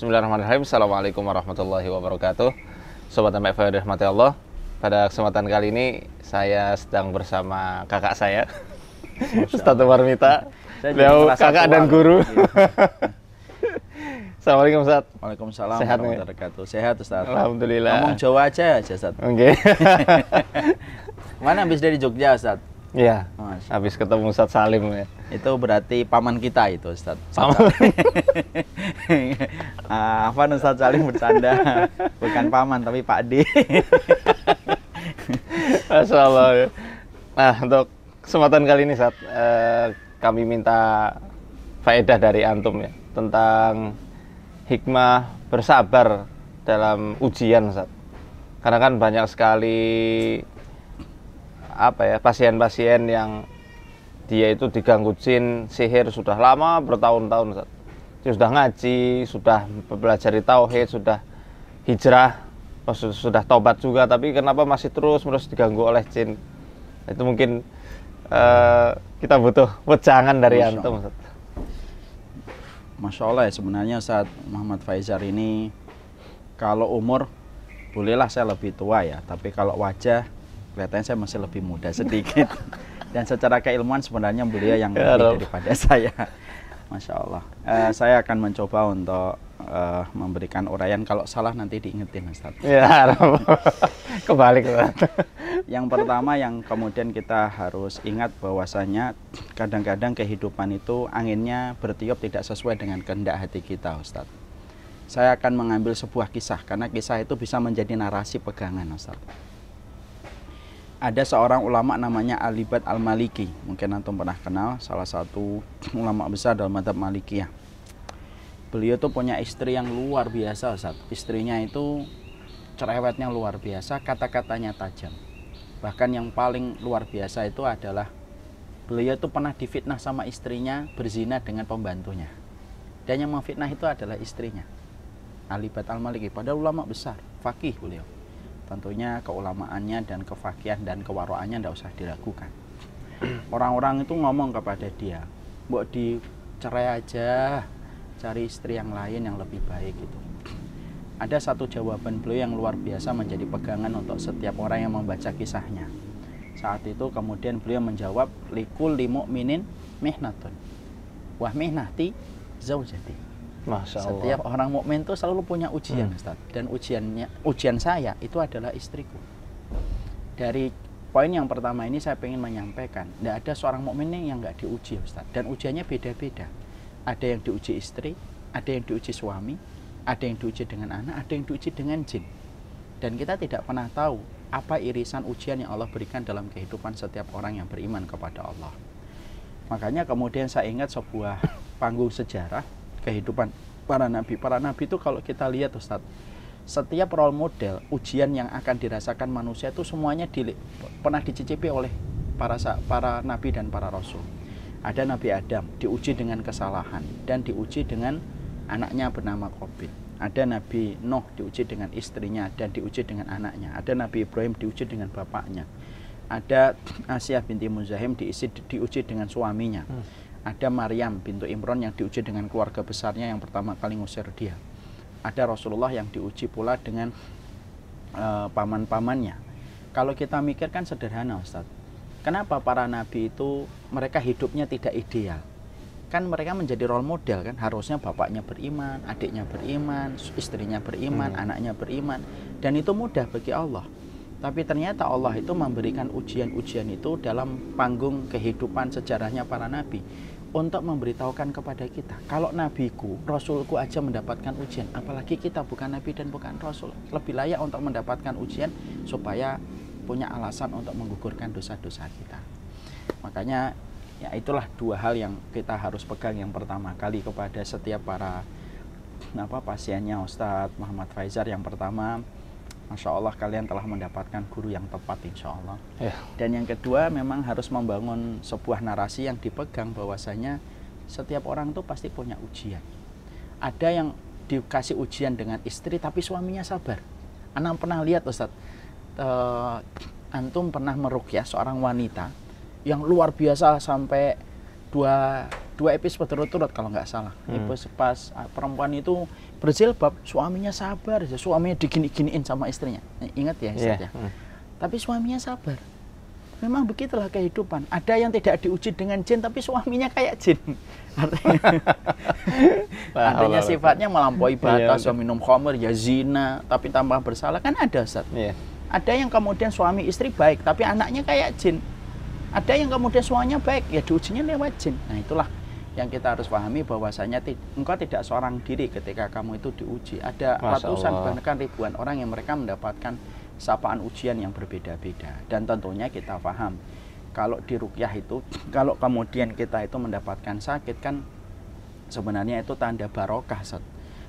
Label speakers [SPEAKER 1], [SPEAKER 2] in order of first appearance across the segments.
[SPEAKER 1] Bismillahirrahmanirrahim. Assalamualaikum warahmatullahi wabarakatuh. Sobat MF rahmati Allah. Pada kesempatan kali ini saya sedang bersama kakak saya, Ustadz Umar Mita.
[SPEAKER 2] Saya jadi
[SPEAKER 1] Beliau kakak
[SPEAKER 2] tua
[SPEAKER 1] dan guru.
[SPEAKER 2] Iya.
[SPEAKER 1] Assalamualaikum Ustadz.
[SPEAKER 2] Waalaikumsalam
[SPEAKER 1] Sehat,
[SPEAKER 2] warahmatullahi wabarakatuh. Sehat Ustaz.
[SPEAKER 1] Alhamdulillah.
[SPEAKER 2] Ngomong Jawa aja aja Ustaz.
[SPEAKER 1] Oke.
[SPEAKER 2] Mana habis dari Jogja Ustaz?
[SPEAKER 1] Iya.
[SPEAKER 2] Masya
[SPEAKER 1] Habis ketemu Ustadz Salim ya.
[SPEAKER 2] Itu berarti paman kita itu Ustaz.
[SPEAKER 1] Paman.
[SPEAKER 2] ah, apa Ustaz Salim bercanda? Bukan paman tapi Pak D.
[SPEAKER 1] Masya Allah. ya. Nah, untuk kesempatan kali ini saat kami minta faedah dari antum ya tentang hikmah bersabar dalam ujian saat. Karena kan banyak sekali apa ya pasien-pasien yang dia itu diganggu jin sihir sudah lama bertahun-tahun. Dia sudah ngaji, sudah belajar tauhid, sudah hijrah, oh, su- sudah tobat juga, tapi kenapa masih terus terus diganggu oleh jin? Itu mungkin eh, kita butuh wejangan dari
[SPEAKER 2] Masya
[SPEAKER 1] antum.
[SPEAKER 2] Allah.
[SPEAKER 1] Ustaz.
[SPEAKER 2] Masya Allah ya sebenarnya saat Muhammad Faizar ini kalau umur bolehlah saya lebih tua ya, tapi kalau wajah kelihatannya saya masih lebih muda sedikit. Dan secara keilmuan sebenarnya beliau yang
[SPEAKER 1] Ya
[SPEAKER 2] lebih daripada saya. Masya Allah. Eh, saya akan mencoba untuk eh, memberikan uraian. Kalau salah nanti diingetin Ustaz.
[SPEAKER 1] Ya, kebalik.
[SPEAKER 2] Yang pertama yang kemudian kita harus ingat bahwasanya kadang-kadang kehidupan itu anginnya bertiup tidak sesuai dengan kehendak hati kita Ustaz. Saya akan mengambil sebuah kisah karena kisah itu bisa menjadi narasi pegangan Ustaz. Ada seorang ulama namanya Alibat Al-Maliki. Mungkin antum pernah kenal salah satu ulama besar dalam madhab Malikiyah. Beliau tuh punya istri yang luar biasa Ustaz. Istrinya itu cerewetnya luar biasa, kata-katanya tajam. Bahkan yang paling luar biasa itu adalah beliau itu pernah difitnah sama istrinya berzina dengan pembantunya. Dan yang memfitnah itu adalah istrinya. Alibat Al-Maliki, padahal ulama besar, fakih beliau. Tentunya keulamaannya dan kefakihan dan kewaroannya tidak usah diragukan. Orang-orang itu ngomong kepada dia, Mbok dicerai aja, cari istri yang lain yang lebih baik itu ada satu jawaban beliau yang luar biasa menjadi pegangan untuk setiap orang yang membaca kisahnya. Saat itu kemudian beliau menjawab likul limu'minin mihnatun. Wah mihnati zaujati.
[SPEAKER 1] Masya Allah.
[SPEAKER 2] Setiap orang mukmin itu selalu punya ujian,
[SPEAKER 1] Hmm.
[SPEAKER 2] Ustaz. Dan ujiannya ujian saya itu adalah istriku. Dari poin yang pertama ini saya ingin menyampaikan, tidak ada seorang mukmin yang nggak diuji, Ustaz. Dan ujiannya beda-beda. Ada yang diuji istri, ada yang diuji suami, ada yang diuji dengan anak, ada yang diuji dengan jin. Dan kita tidak pernah tahu apa irisan ujian yang Allah berikan dalam kehidupan setiap orang yang beriman kepada Allah. Makanya kemudian saya ingat sebuah panggung sejarah kehidupan para nabi. Para nabi itu kalau kita lihat Ustaz, setiap role model ujian yang akan dirasakan manusia itu semuanya di, pernah dicicipi oleh para para nabi dan para rasul. Ada Nabi Adam diuji dengan kesalahan dan diuji dengan anaknya bernama Qabil. Ada Nabi Nuh diuji dengan istrinya dan diuji dengan anaknya. Ada Nabi Ibrahim diuji dengan bapaknya. Ada Asia binti Muzahim diisi, diuji dengan suaminya.
[SPEAKER 1] Hmm.
[SPEAKER 2] Ada Maryam bintu Imron yang diuji dengan keluarga besarnya yang pertama kali ngusir dia. Ada Rasulullah yang diuji pula dengan eh, paman-pamannya. Kalau kita mikirkan sederhana Ustaz. Kenapa para nabi itu mereka hidupnya tidak ideal? Kan mereka menjadi role model kan, harusnya bapaknya beriman, adiknya beriman, istrinya beriman,
[SPEAKER 1] Hmm.
[SPEAKER 2] anaknya beriman dan itu mudah bagi Allah. Tapi ternyata Allah itu memberikan ujian-ujian itu dalam panggung kehidupan sejarahnya para nabi untuk memberitahukan kepada kita. Kalau nabiku, rasulku aja mendapatkan ujian, apalagi kita bukan nabi dan bukan rasul, lebih layak untuk mendapatkan ujian supaya punya alasan untuk menggugurkan dosa-dosa kita. Makanya ya itulah dua hal yang kita harus pegang. Yang pertama kali kepada setiap para apa pasiennya Ustadz Muhammad Faizar. Yang pertama Masya Allah kalian telah mendapatkan guru yang tepat insya Allah
[SPEAKER 1] Ya.
[SPEAKER 2] dan yang kedua memang harus membangun sebuah narasi yang dipegang bahwasanya setiap orang itu pasti punya ujian. Ada yang dikasih ujian dengan istri tapi suaminya sabar. Anak pernah lihat Ustadz eh, antum pernah merukyah seorang wanita yang luar biasa sampai dua dua episode berturut-turut kalau nggak salah.
[SPEAKER 1] Hmm.
[SPEAKER 2] Episode pas ah, perempuan itu berjilbab, suaminya sabar, aja. suaminya digini-giniin sama istrinya. Eh, Ingat ya,
[SPEAKER 1] Iya.
[SPEAKER 2] ya.
[SPEAKER 1] Hmm.
[SPEAKER 2] Tapi suaminya sabar. Memang begitulah kehidupan. Ada yang tidak diuji dengan jin, tapi suaminya kayak jin. Artinya, artinya sifatnya melampaui batas,
[SPEAKER 1] Iya,
[SPEAKER 2] ya minum khamr, ya zina, tapi tanpa bersalah kan ada, Ustaz.
[SPEAKER 1] Iya.
[SPEAKER 2] Ada yang kemudian suami istri baik, tapi anaknya kayak jin. Ada yang kemudian suaminya baik, ya diujinya lewat jin. Nah itulah yang kita harus pahami bahwasanya engkau tidak seorang diri ketika kamu itu diuji. Ada
[SPEAKER 1] Masya
[SPEAKER 2] ratusan
[SPEAKER 1] Allah.
[SPEAKER 2] bahkan ribuan orang yang mereka mendapatkan sapaan ujian yang berbeda-beda. Dan tentunya kita paham kalau di rukyah itu, kalau kemudian kita itu mendapatkan sakit kan sebenarnya itu tanda barokah Sat.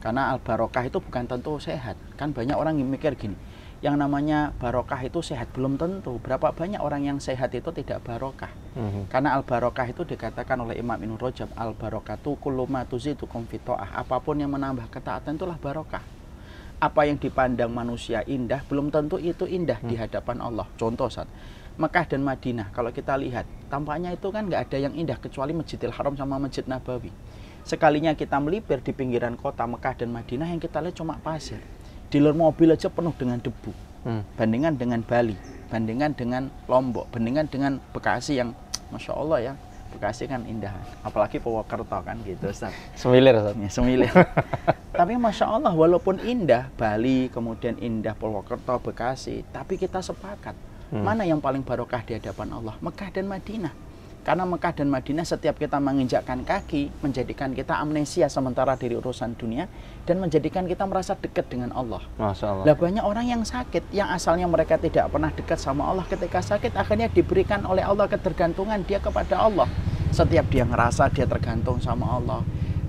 [SPEAKER 2] Karena al barokah itu bukan tentu sehat. Kan banyak orang yang mikir gini, yang namanya barokah itu sehat belum tentu. Berapa banyak orang yang sehat itu tidak barokah.
[SPEAKER 1] Mhm.
[SPEAKER 2] Karena al barokah itu dikatakan oleh Imam Ibnu Rajab al barokatu kullu ma tuzidukum fitoah. Apa pun yang menambah ketaatan itulah barokah. Apa yang dipandang manusia indah belum tentu itu indah di hadapan Allah. Contoh saat Mekah dan Madinah kalau kita lihat tampaknya itu kan nggak ada yang indah kecuali Masjidil Haram sama Masjid Nabawi. Sekalinya kita melipir di pinggiran kota Mekah dan Madinah yang kita lihat cuma pasir. Luar mobil aja penuh dengan debu
[SPEAKER 1] Hmm.
[SPEAKER 2] bandingan dengan Bali, bandingan dengan Lombok, bandingan dengan Bekasi yang Masya Allah ya, Bekasi kan indah, apalagi Purwokerto kan gitu Ustaz.
[SPEAKER 1] Semilir, Ustaz.
[SPEAKER 2] Ya, semilir. tapi Masya Allah walaupun indah Bali, kemudian indah Purwokerto, Bekasi, tapi kita sepakat
[SPEAKER 1] Hmm.
[SPEAKER 2] mana yang paling barokah di hadapan Allah, Mekah dan Madinah. Karena Mekah dan Madinah setiap kita menginjakkan kaki menjadikan kita amnesia sementara dari urusan dunia dan menjadikan kita merasa dekat dengan Allah.
[SPEAKER 1] Masya Allah.
[SPEAKER 2] Lah banyak orang yang sakit yang asalnya mereka tidak pernah dekat sama Allah ketika sakit akhirnya diberikan oleh Allah ketergantungan dia kepada Allah. Setiap dia ngerasa dia tergantung sama Allah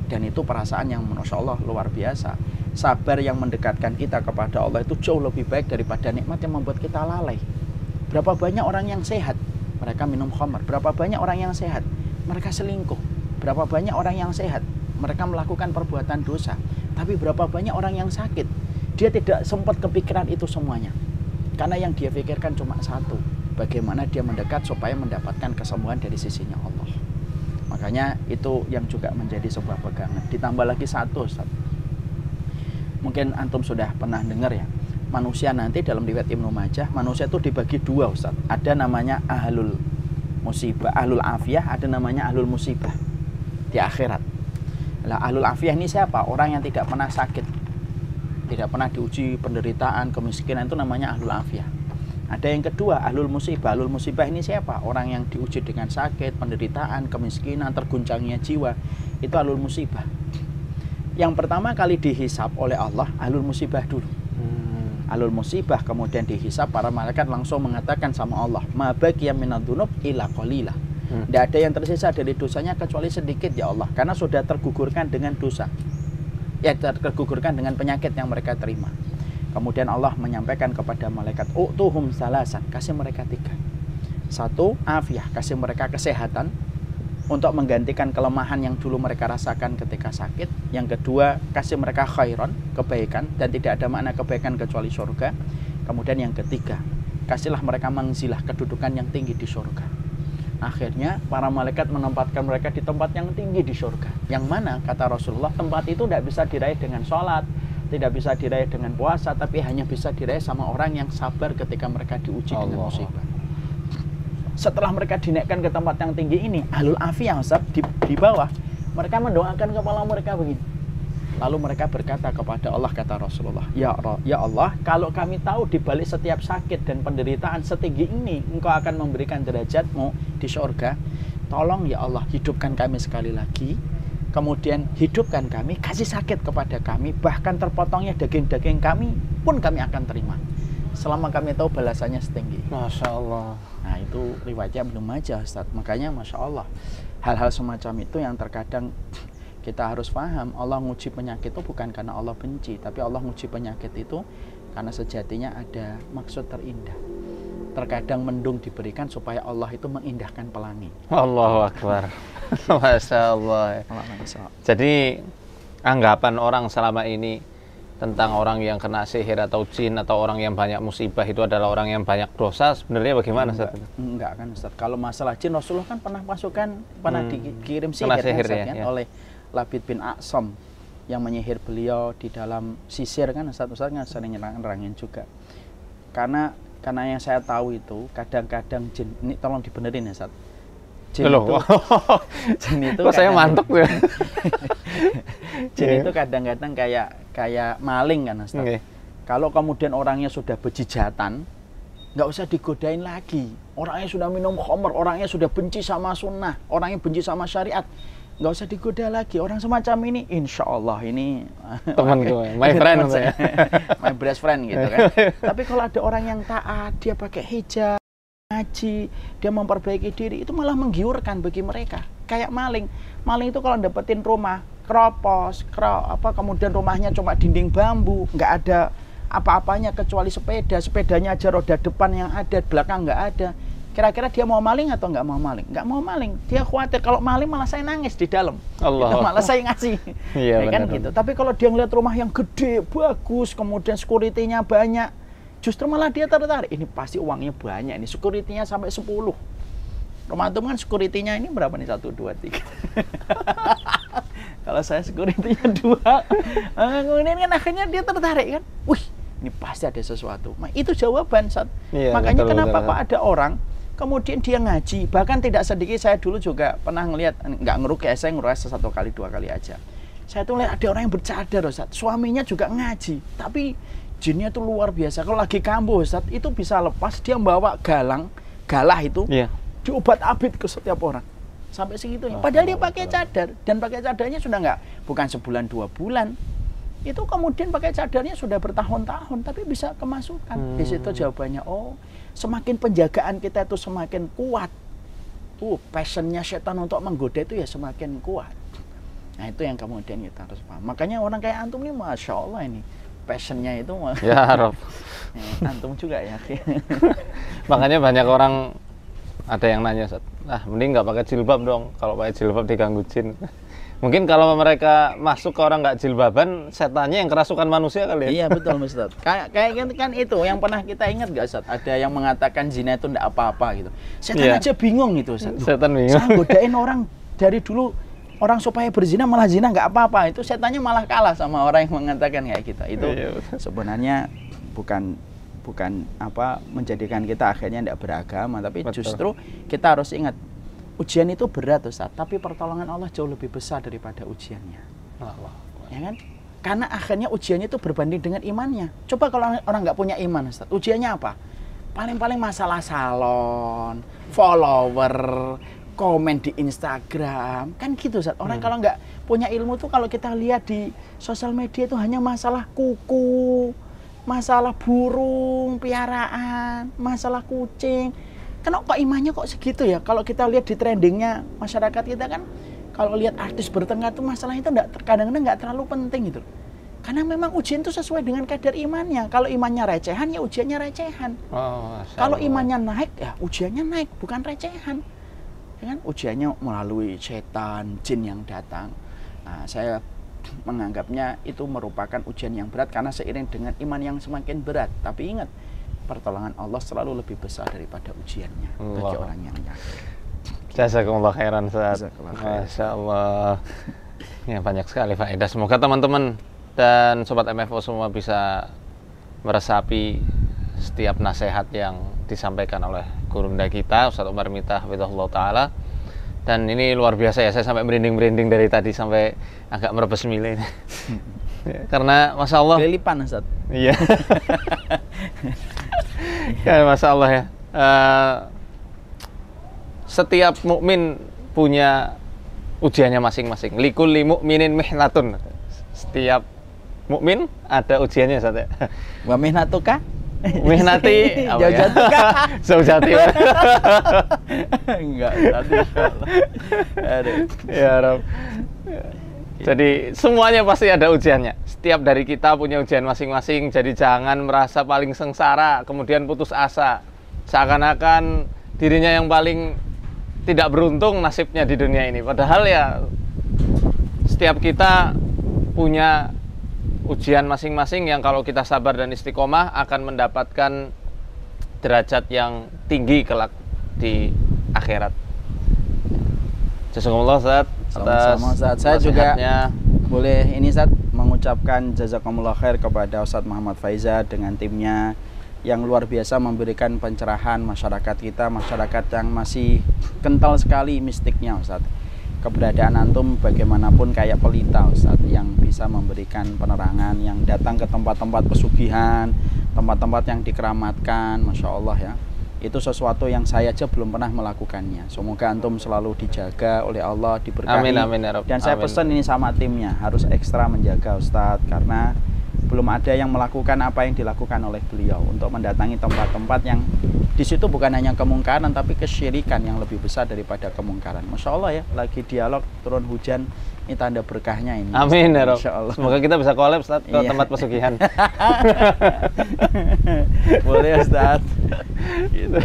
[SPEAKER 2] dan itu perasaan yang Masya Allah luar biasa. Sabar yang mendekatkan kita kepada Allah itu jauh lebih baik daripada nikmat yang membuat kita lalai. Berapa banyak orang yang sehat mereka minum khamar. Berapa banyak orang yang sehat mereka selingkuh. Berapa banyak orang yang sehat mereka melakukan perbuatan dosa. Tapi berapa banyak orang yang sakit dia tidak sempat kepikiran itu semuanya. Karena yang dia pikirkan cuma satu, bagaimana dia mendekat supaya mendapatkan kesembuhan dari sisinya Allah. Makanya itu yang juga menjadi sebuah pegangan. Ditambah lagi satu, Ustaz. Mungkin antum sudah pernah dengar ya. Manusia nanti dalam riwayat Ibnu Majah, manusia itu dibagi dua, Ustaz. Ada namanya ahlul musibah, ahlul afiyah, ada namanya ahlul musibah di akhirat. Lah ahlul afiyah ini siapa? Orang yang tidak pernah sakit. Tidak pernah diuji penderitaan, kemiskinan itu namanya ahlul afiyah. Ada yang kedua, ahlul musibah. Ahlul musibah ini siapa? Orang yang diuji dengan sakit, penderitaan, kemiskinan, terguncangnya jiwa. Itu ahlul musibah. Yang pertama kali dihisap oleh Allah, ahlul musibah dulu.
[SPEAKER 1] Hmm.
[SPEAKER 2] Ahlul musibah kemudian dihisap, para malaikat langsung mengatakan sama Allah, "Ma baqiya minadz-dzunub illa qalila."
[SPEAKER 1] Hmm.
[SPEAKER 2] Tidak ada yang tersisa dari dosanya kecuali sedikit ya Allah, karena sudah tergugurkan dengan dosa. Ya ter- tergugurkan dengan penyakit yang mereka terima. Kemudian Allah menyampaikan kepada malaikat, "Utuhum salasan." Kasih mereka tiga. Satu, afiah, kasih mereka kesehatan untuk menggantikan kelemahan yang dulu mereka rasakan ketika sakit. Yang kedua, kasih mereka khairon, kebaikan dan tidak ada makna kebaikan kecuali surga. Kemudian yang ketiga, kasihlah mereka mangzilah kedudukan yang tinggi di surga. Akhirnya para malaikat menempatkan mereka di tempat yang tinggi di surga. Yang mana kata Rasulullah tempat itu tidak bisa diraih dengan sholat, tidak bisa diraih dengan puasa, tapi hanya bisa diraih sama orang yang sabar ketika mereka diuji dengan
[SPEAKER 1] Allah.
[SPEAKER 2] musibah. Setelah mereka dinaikkan ke tempat yang tinggi ini, ahlul afiyah di, di bawah, mereka mendoakan kepala mereka begini. Lalu mereka berkata kepada Allah kata Rasulullah, "Ya Ra- ya Allah, kalau kami tahu di balik setiap sakit dan penderitaan setinggi ini, Engkau akan memberikan derajatmu di surga. Tolong ya Allah, hidupkan kami sekali lagi. Kemudian hidupkan kami, kasih sakit kepada kami, bahkan terpotongnya daging-daging kami pun kami akan terima. Selama kami tahu balasannya setinggi."
[SPEAKER 1] Masya Allah.
[SPEAKER 2] Nah itu riwayatnya belum aja Ustaz. Makanya Masya Allah hal-hal semacam itu yang terkadang kita harus paham Allah nguji penyakit itu bukan karena Allah benci tapi Allah nguji penyakit itu karena sejatinya ada maksud terindah terkadang mendung diberikan supaya Allah itu mengindahkan pelangi
[SPEAKER 1] Allahu Akbar. Masya Allah.
[SPEAKER 2] Allah Masya Allah.
[SPEAKER 1] Jadi anggapan orang selama ini tentang orang yang kena sihir atau jin atau orang yang banyak musibah itu adalah orang yang banyak dosa sebenarnya bagaimana Ustaz?
[SPEAKER 2] Enggak kan Ustaz. Kalau masalah jin Rasulullah kan pernah masukkan pernah
[SPEAKER 1] Hmm.
[SPEAKER 2] dikirim sihir,
[SPEAKER 1] Kena
[SPEAKER 2] kan,
[SPEAKER 1] sihir
[SPEAKER 2] Ustaz,
[SPEAKER 1] ya,
[SPEAKER 2] kan,
[SPEAKER 1] ya.
[SPEAKER 2] oleh Labid bin Aqsam yang menyihir beliau di dalam sisir kan Ustaz Ustaz kan sering nerangin juga. Karena karena yang saya tahu itu kadang-kadang jin ini tolong dibenerin ya Ustaz. Jin
[SPEAKER 1] Loh,
[SPEAKER 2] itu, jin itu
[SPEAKER 1] kok saya mantuk ya?
[SPEAKER 2] Jin
[SPEAKER 1] Iya.
[SPEAKER 2] itu kadang-kadang kayak kayak maling kan Ustaz.
[SPEAKER 1] Oke.
[SPEAKER 2] Kalau kemudian orangnya sudah bejijatan, nggak usah digodain lagi. Orangnya sudah minum khamr, orangnya sudah benci sama sunnah, orangnya benci sama syariat, nggak usah digoda lagi. Orang semacam ini, insya Allah ini
[SPEAKER 1] Temanku, my friend
[SPEAKER 2] Teman saya. my best friend gitu kan. Tapi kalau ada orang yang taat, dia pakai hijab, ngaji, dia memperbaiki diri, itu malah menggiurkan bagi mereka. Kayak maling, maling itu kalau dapetin rumah, keropos, kro, apa kemudian rumahnya cuma dinding bambu, nggak ada apa-apanya kecuali sepeda, sepedanya aja roda depan yang ada, belakang nggak ada. Kira-kira dia mau maling atau nggak mau maling? Nggak mau maling. Dia khawatir kalau maling malah saya nangis di dalam.
[SPEAKER 1] Allah.
[SPEAKER 2] Itu malah saya ngasih.
[SPEAKER 1] Iya,
[SPEAKER 2] Ya kan gitu. Tapi kalau dia ngeliat rumah yang gede, bagus, kemudian security-nya banyak, justru malah dia tertarik. Ini pasti uangnya banyak. Ini security-nya sampai 10. Rumah antum kan security-nya ini berapa nih? Satu, dua, tiga. kalau saya security-nya dua, eh, kemudian kan akhirnya dia tertarik kan. Wih, ini pasti ada sesuatu. Nah, itu jawaban saat.
[SPEAKER 1] Iya,
[SPEAKER 2] Makanya
[SPEAKER 1] betul,
[SPEAKER 2] kenapa
[SPEAKER 1] betul.
[SPEAKER 2] Pak ada orang kemudian dia ngaji bahkan tidak sedikit saya dulu juga pernah ngelihat nggak ngerukyah saya ngerukyah satu kali dua kali aja saya tuh lihat ada orang yang bercadar Ustaz suaminya juga ngaji tapi jinnya tuh luar biasa kalau lagi kambuh Ustaz itu bisa lepas dia membawa galang galah itu
[SPEAKER 1] Iya.
[SPEAKER 2] diobat abid ke setiap orang sampai segitunya. Padahal dia pakai cadar. Dan pakai cadarnya sudah nggak bukan sebulan dua bulan. Itu kemudian pakai cadarnya sudah bertahun-tahun tapi bisa kemasukan. Di situ
[SPEAKER 1] Hmm.
[SPEAKER 2] jawabannya oh semakin penjagaan kita itu semakin kuat. Uh passionnya setan untuk menggoda itu ya semakin kuat. Nah itu yang kemudian kita harus paham. Makanya orang kayak antum ini masya Allah ini passionnya itu
[SPEAKER 1] Ya Rob.
[SPEAKER 2] Eh, antum juga ya.
[SPEAKER 1] Makanya banyak orang ada yang nanya, Ustaz, ah mending nggak pakai jilbab dong. Kalau pakai jilbab diganggu jin. Mungkin kalau mereka masuk ke orang nggak jilbaban, setannya yang kerasukan manusia kali ya.
[SPEAKER 2] Iya betul Ustaz. Kayak kayak kan, itu yang pernah kita ingat gak Ustaz? Ada yang mengatakan zina itu enggak apa-apa gitu. Setan
[SPEAKER 1] Iya.
[SPEAKER 2] aja bingung gitu Ustaz.
[SPEAKER 1] Setan bingung.
[SPEAKER 2] Saya godain orang dari dulu orang supaya berzina malah zina nggak apa-apa. Itu setannya malah kalah sama orang yang mengatakan kayak kita. Itu
[SPEAKER 1] Iya, betul.
[SPEAKER 2] sebenarnya bukan bukan apa menjadikan kita akhirnya tidak beragama, tapi
[SPEAKER 1] Betul.
[SPEAKER 2] justru kita harus ingat ujian itu berat Ustaz, tapi pertolongan Allah jauh lebih besar daripada ujiannya
[SPEAKER 1] Allah.
[SPEAKER 2] ya kan? Karena akhirnya ujiannya itu berbanding dengan imannya. Coba kalau orang- nggak punya iman, Ustaz, ujiannya apa? Paling-paling masalah salon, follower, komen di Instagram, kan gitu, Ustaz. Orang
[SPEAKER 1] Hmm.
[SPEAKER 2] kalau nggak punya ilmu tuh kalau kita lihat di sosial media itu hanya masalah kuku, masalah burung, piaraan, masalah kucing. Kenapa kok imannya kok segitu ya? Kalau kita lihat di trendingnya masyarakat kita kan, kalau lihat artis bertengkar tuh masalah itu enggak, kadang-kadang nggak terlalu penting gitu. Karena memang ujian itu sesuai dengan kadar imannya. Kalau imannya recehan ya ujiannya recehan.
[SPEAKER 1] Oh,
[SPEAKER 2] Kalau imannya naik ya ujiannya naik, bukan recehan. Ya kan? Ujiannya melalui setan, jin yang datang. Nah, saya menganggapnya itu merupakan ujian yang berat karena seiring dengan iman yang semakin berat. Tapi ingat, pertolongan Allah selalu lebih besar daripada ujiannya bagi
[SPEAKER 1] Allah.
[SPEAKER 2] orang yang yakin.
[SPEAKER 1] Jazakumullah khairan
[SPEAKER 2] khair.
[SPEAKER 1] Masya Allah. Ya banyak sekali faedah. Semoga teman-teman dan sobat MFO semua bisa meresapi setiap nasihat yang disampaikan oleh gurunda kita Ustaz Umar Mita Hafizahullah taala. Dan ini luar biasa ya, saya sampai merinding-merinding dari tadi sampai agak merebes mile ini. Karena Masya Allah,
[SPEAKER 2] Kelilipan Ustaz.
[SPEAKER 1] Iya. ya, masya Allah ya. Eh, setiap mukmin punya ujiannya masing-masing. Likulli mukminin mihnatun. Setiap mukmin ada ujiannya Ustaz ya.
[SPEAKER 2] Wa mihnatuka?
[SPEAKER 1] Mihnati apa ya?
[SPEAKER 2] Jaujatuka?
[SPEAKER 1] Zaujati.
[SPEAKER 2] Enggak, Ustaz. insyaallah. Aduh.
[SPEAKER 1] ya Rob. Jadi semuanya pasti ada ujiannya. Setiap dari kita punya ujian masing-masing. Jadi jangan merasa paling sengsara, kemudian putus asa. Seakan-akan dirinya yang paling tidak beruntung nasibnya di dunia ini. Padahal ya setiap kita punya ujian masing-masing yang kalau kita sabar dan istiqomah akan mendapatkan derajat yang tinggi kelak di akhirat. Jazakumullah Ustaz atas
[SPEAKER 2] Ustaz. Saya juga-. Boleh ini saat mengucapkan jazakumullah khair kepada Ustadz Muhammad Faiza dengan timnya yang luar biasa memberikan pencerahan masyarakat kita, masyarakat yang masih kental sekali mistiknya Ustadz. Keberadaan antum bagaimanapun kayak pelita Ustadz yang bisa memberikan penerangan yang datang ke tempat-tempat pesugihan, tempat-tempat yang dikeramatkan, Masya Allah ya itu sesuatu yang saya aja belum pernah melakukannya. Semoga antum selalu dijaga oleh Allah, diberkahi.
[SPEAKER 1] Amin, amin, ya.
[SPEAKER 2] Dan saya
[SPEAKER 1] Amin.
[SPEAKER 2] pesan ini sama timnya harus ekstra menjaga Ustadz karena belum ada yang melakukan apa yang dilakukan oleh beliau untuk mendatangi tempat-tempat yang di situ bukan hanya kemungkaran tapi kesyirikan yang lebih besar daripada kemungkaran. Masya Allah ya, lagi dialog turun hujan ini tanda berkahnya ini.
[SPEAKER 1] Amin ya Rob.
[SPEAKER 2] Allah.
[SPEAKER 1] Semoga kita bisa collab Ustaz ke
[SPEAKER 2] Iya.
[SPEAKER 1] tempat pesugihan.
[SPEAKER 2] Boleh Ustadz.
[SPEAKER 1] gitu.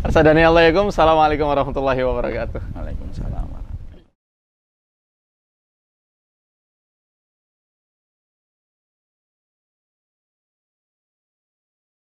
[SPEAKER 1] Assalamualaikum warahmatullahi wabarakatuh.
[SPEAKER 2] Waalaikumsalam.